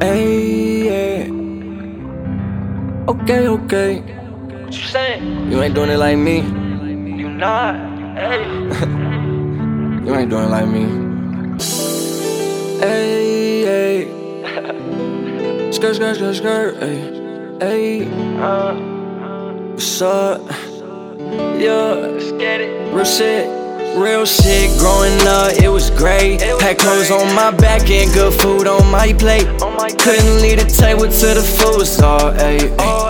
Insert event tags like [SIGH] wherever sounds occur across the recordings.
Hey, yeah. Okay, okay. What you saying? You ain't doing it like me. You not. Hey. [LAUGHS] You ain't doing it like me. Hey, hey. [LAUGHS] Skirt, skirt, skirt, skirt. Hey, hey. Uh, What's up? Yeah. let's get it. Real shit, real shit. Growing up, it was great. Had clothes on my back and good food on my plate. Couldn't leave the table till the food was all ayy.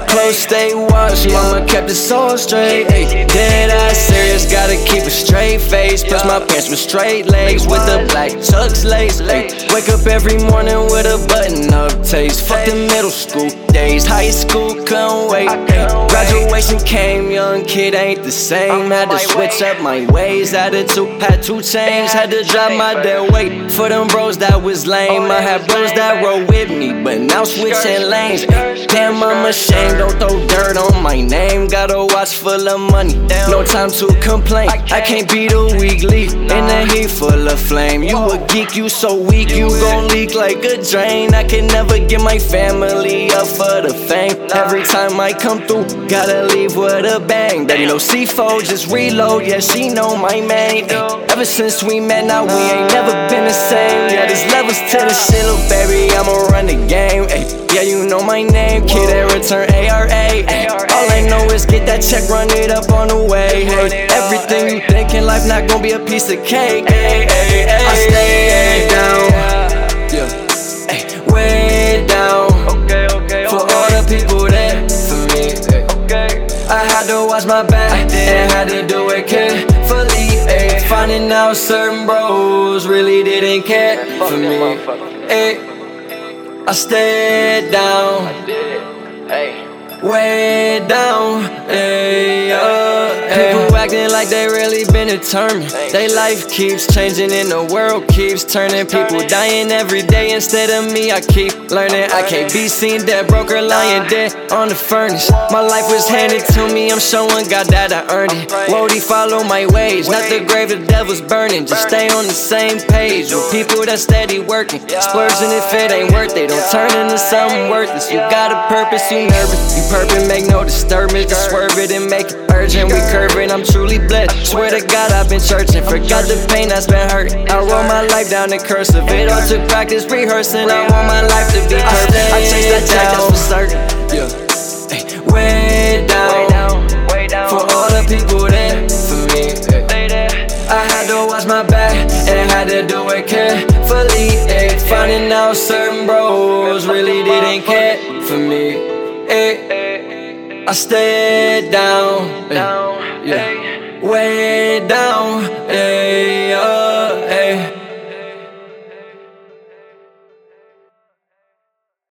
Clothes stay washed, mama kept it all straight. Dead ass serious, gotta keep a straight face. Plus my pants with straight legs with the black chucks lace. Ay. Wake up every morning with a button up taste. Fuck the middle school days, high school couldn't wait. Ay. Graduation came, young kid ain't the same. Had to switch up my ways, attitude had to change. Had to drop my dead weight for them bros that was lame. I had bros that roll with me, but now switching lanes. Damn, I'm ashamed, don't throw dirt on my name. Got a watch full of money, no time to complain. I can't be the weak leaf in the heat full of flame. You a geek, you so weak, you gon' leak like a drain. I can never get my family up for the fame. Every time I come through, gotta leave with a bang. Daddy no C4, just reload, yeah, she know my name. Ever since we met, now we ain't never been the same. Yeah, there's levels to the shit, little baby, I'ma run the game. Ay, yeah, you know my name, kid, and return ARA. ay. All I know is get that check, run it up on the way. Hey, everything you think in life not gonna be a piece of cake. Ay, ay, ay. I stay I had to watch my back and had to do it carefully. Ay. Finding out certain bros really didn't care for me. Ay. I stayed down, Hey. way down. Ay, acting like they really been determined. They life keeps changing and the world keeps turning. People dying every day instead of me. I keep learning. I can't be seen dead, broke or lying dead on the furnace. My life was handed to me. I'm showing God that I earned it. Wody follow my ways, not the grave the devil's burning. Just stay on the same page with people that steady working. Splurging if it ain't worth it. Don't turn into something worthless. You got a purpose, you nervous. You purpose, make no disturbance. Just swerve it and make it urgent. We curving, I'm truly blessed. Swear to God, I've been churching. Forgot the pain that's been hurt. I wrote my life down in cursive. It all took practice, rehearsing. I want my life to be perfect. I chase that jack, that's for certain. Yeah. Ay, way down. down. Way down. For all the people there for me. ay. Stay there. I had to watch my back and had to do it carefully. Finding out certain bros really didn't care for me. ay. I stayed down, down, yeah. way down. Yeah.